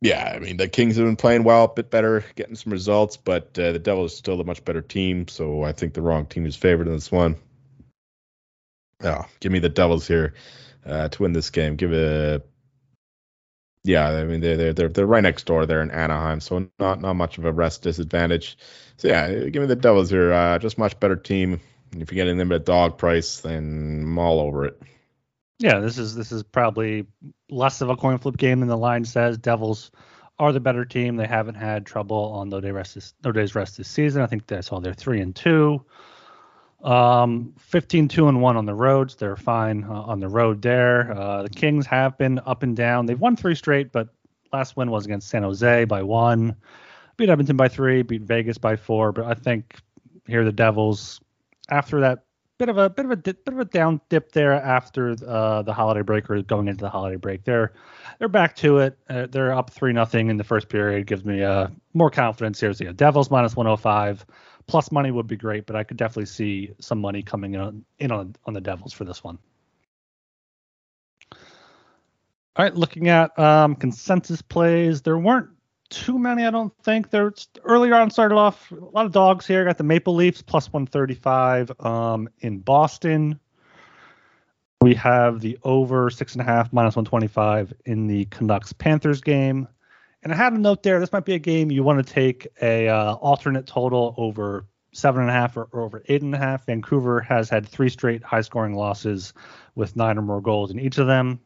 yeah, I mean the Kings have been playing well, a bit better, getting some results, but uh, the Devils are still a much better team. So I think the wrong team is favored in this one. Oh, give me the Devils here uh, to win this game. Give it. Yeah, I mean they're they're they're they're right next door. They're in Anaheim, so not not much of a rest disadvantage. So yeah, give me the Devils here. Uh, just much better team. If you're getting them at dog price, then I'm all over it. Yeah, this is this is probably less of a coin flip game than the line says. Devils are the better team. They haven't had trouble on no day rest this, no days rest this season. I think that's all they're three and two. Um, 15 2 and 1 on the roads. They're fine uh, on the road there. Uh, the Kings have been up and down. They've won three straight, but last win was against San Jose by one. Beat Edmonton by three, beat Vegas by four. But I think here the Devils, after that bit of a bit of a dip, bit of a down dip there after uh, the holiday break or going into the holiday break, they're they're back to it. Uh, they're up three nothing in the first period. Gives me uh, more confidence here. So yeah, Devils minus 105 plus money would be great, but I could definitely see some money coming in, on, in on, on the Devils for this one. All right, looking at um, consensus plays, there weren't too many, I don't think. There earlier on started off a lot of dogs here. Got the Maple Leafs plus 135 um, in Boston. We have the over six and a half minus 125 in the Canucks Panthers game. And I had a note there. This might be a game you want to take a uh, alternate total over seven and a half or, or, over eight and a half. Vancouver has had three straight high scoring losses with nine or more goals in each of them.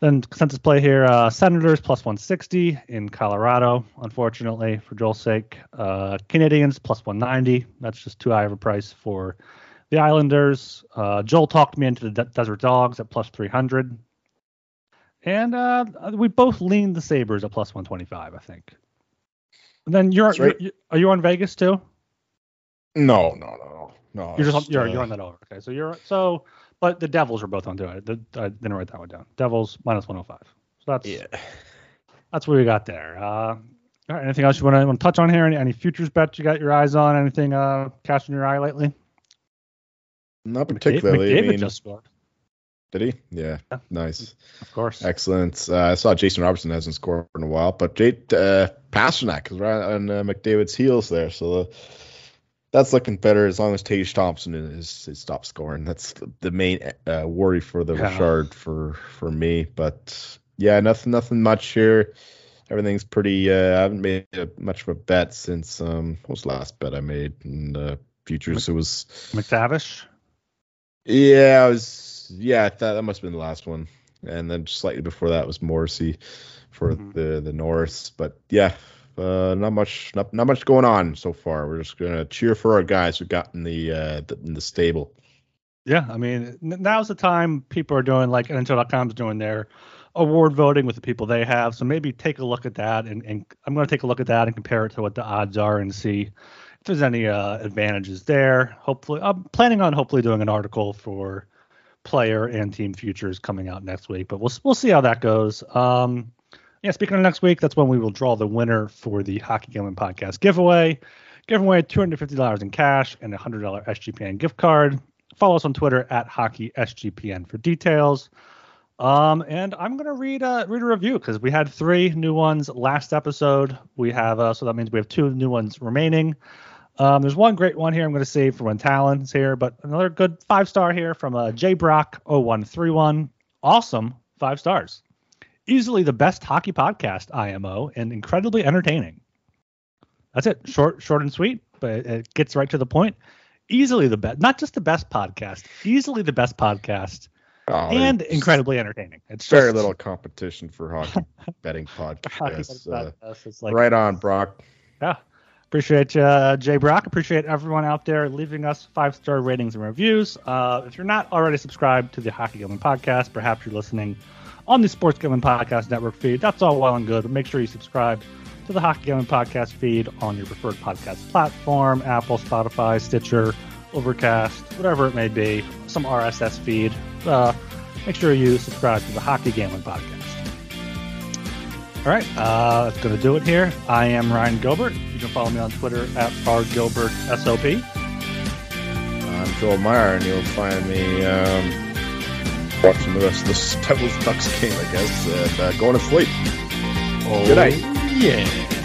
Then consensus play here: uh, Senators plus 160 in Colorado. Unfortunately, for Joel's sake, uh, Canadiens plus 190. That's just too high of a price for the Islanders. Uh, Joel talked me into the De- Desert Dogs at plus 300. And uh, we both leaned the Sabres at plus 125, I think. And then you're, right. you're, are you on Vegas too? No, no, no, no. You're just you're, uh, you're on that over. Okay, so you're so, but the Devils are both on to it. I didn't write that one down. Devils minus 105. So that's yeah. That's what we got there. Uh, All right. Anything else you want to, touch on here? Any, any futures bets you got your eyes on? Anything uh, catching your eye lately? Not particularly. McDavid I mean, just scored. Did he? Yeah. yeah. Nice. Of course. Excellent. Uh, I saw Jason Robertson hasn't scored in a while, but Jake uh, Pastrnak is right on uh, McDavid's heels there. So uh, that's looking better as long as Tage Thompson is, is stopped scoring. That's the, the main uh, worry for the yeah. Richard for for me. But yeah, nothing nothing much here. Everything's pretty. Uh, I haven't made a, much of a bet since um, what was the last bet I made in uh, futures? Mc, it was McTavish. Yeah, I was yeah, that that must have been the last one, and then slightly before that was Morrissey for mm-hmm. the the North. But yeah, uh, not much not, not much going on so far. We're just gonna cheer for our guys who got in the, uh, the in the stable. Yeah, I mean now's the time people are doing like NHL.com's doing their award voting with the people they have. So maybe take a look at that, and, and I'm going to take a look at that and compare it to what the odds are and see if there's any uh, advantages there. Hopefully, I'm planning on hopefully doing an article for player and team futures coming out next week, but we'll we'll see how that goes. Um, yeah, speaking of next week, that's when we will draw the winner for the Hockey Gambling Podcast giveaway. Giving away $250 in cash and a $100 SGPN gift card. Follow us on Twitter at Hockey HockeySGPN for details. Um, and I'm gonna read a read a review because we had three new ones last episode. We have uh, so that means we have two new ones remaining. Um, there's one great one here I'm going to save for when Talon's here, but another good five star here from uh, J Brock 0131. Awesome five stars. Easily the best hockey podcast IMO and incredibly entertaining. That's it. Short, short and sweet, but it gets right to the point. Easily the best, not just the best podcast, easily the best podcast. Oh, and incredibly entertaining. It's very just, little competition for hockey *laughs* betting podcasts. uh, like, right on, Brock. Yeah. Appreciate uh, Jay Brock. Appreciate everyone out there leaving us five star ratings and reviews. Uh, if you're not already subscribed to the Hockey Gambling Podcast, perhaps you're listening on the Sports Gambling Podcast Network feed. That's all well and good, but make sure you subscribe to the Hockey Gambling Podcast feed on your preferred podcast platform Apple, Spotify, Stitcher, Overcast, whatever it may be, some RSS feed. Uh, make sure you subscribe to the Hockey Gambling Podcast. All right, uh, that's going to do it here. I am Ryan Gilbert. You can follow me on Twitter at rgilbertsop. I'm Joel Meyer, and you'll find me um, watching the rest of this *laughs* Devils Ducks game, I guess, and uh, going to sleep. Oh, Good night. Yeah.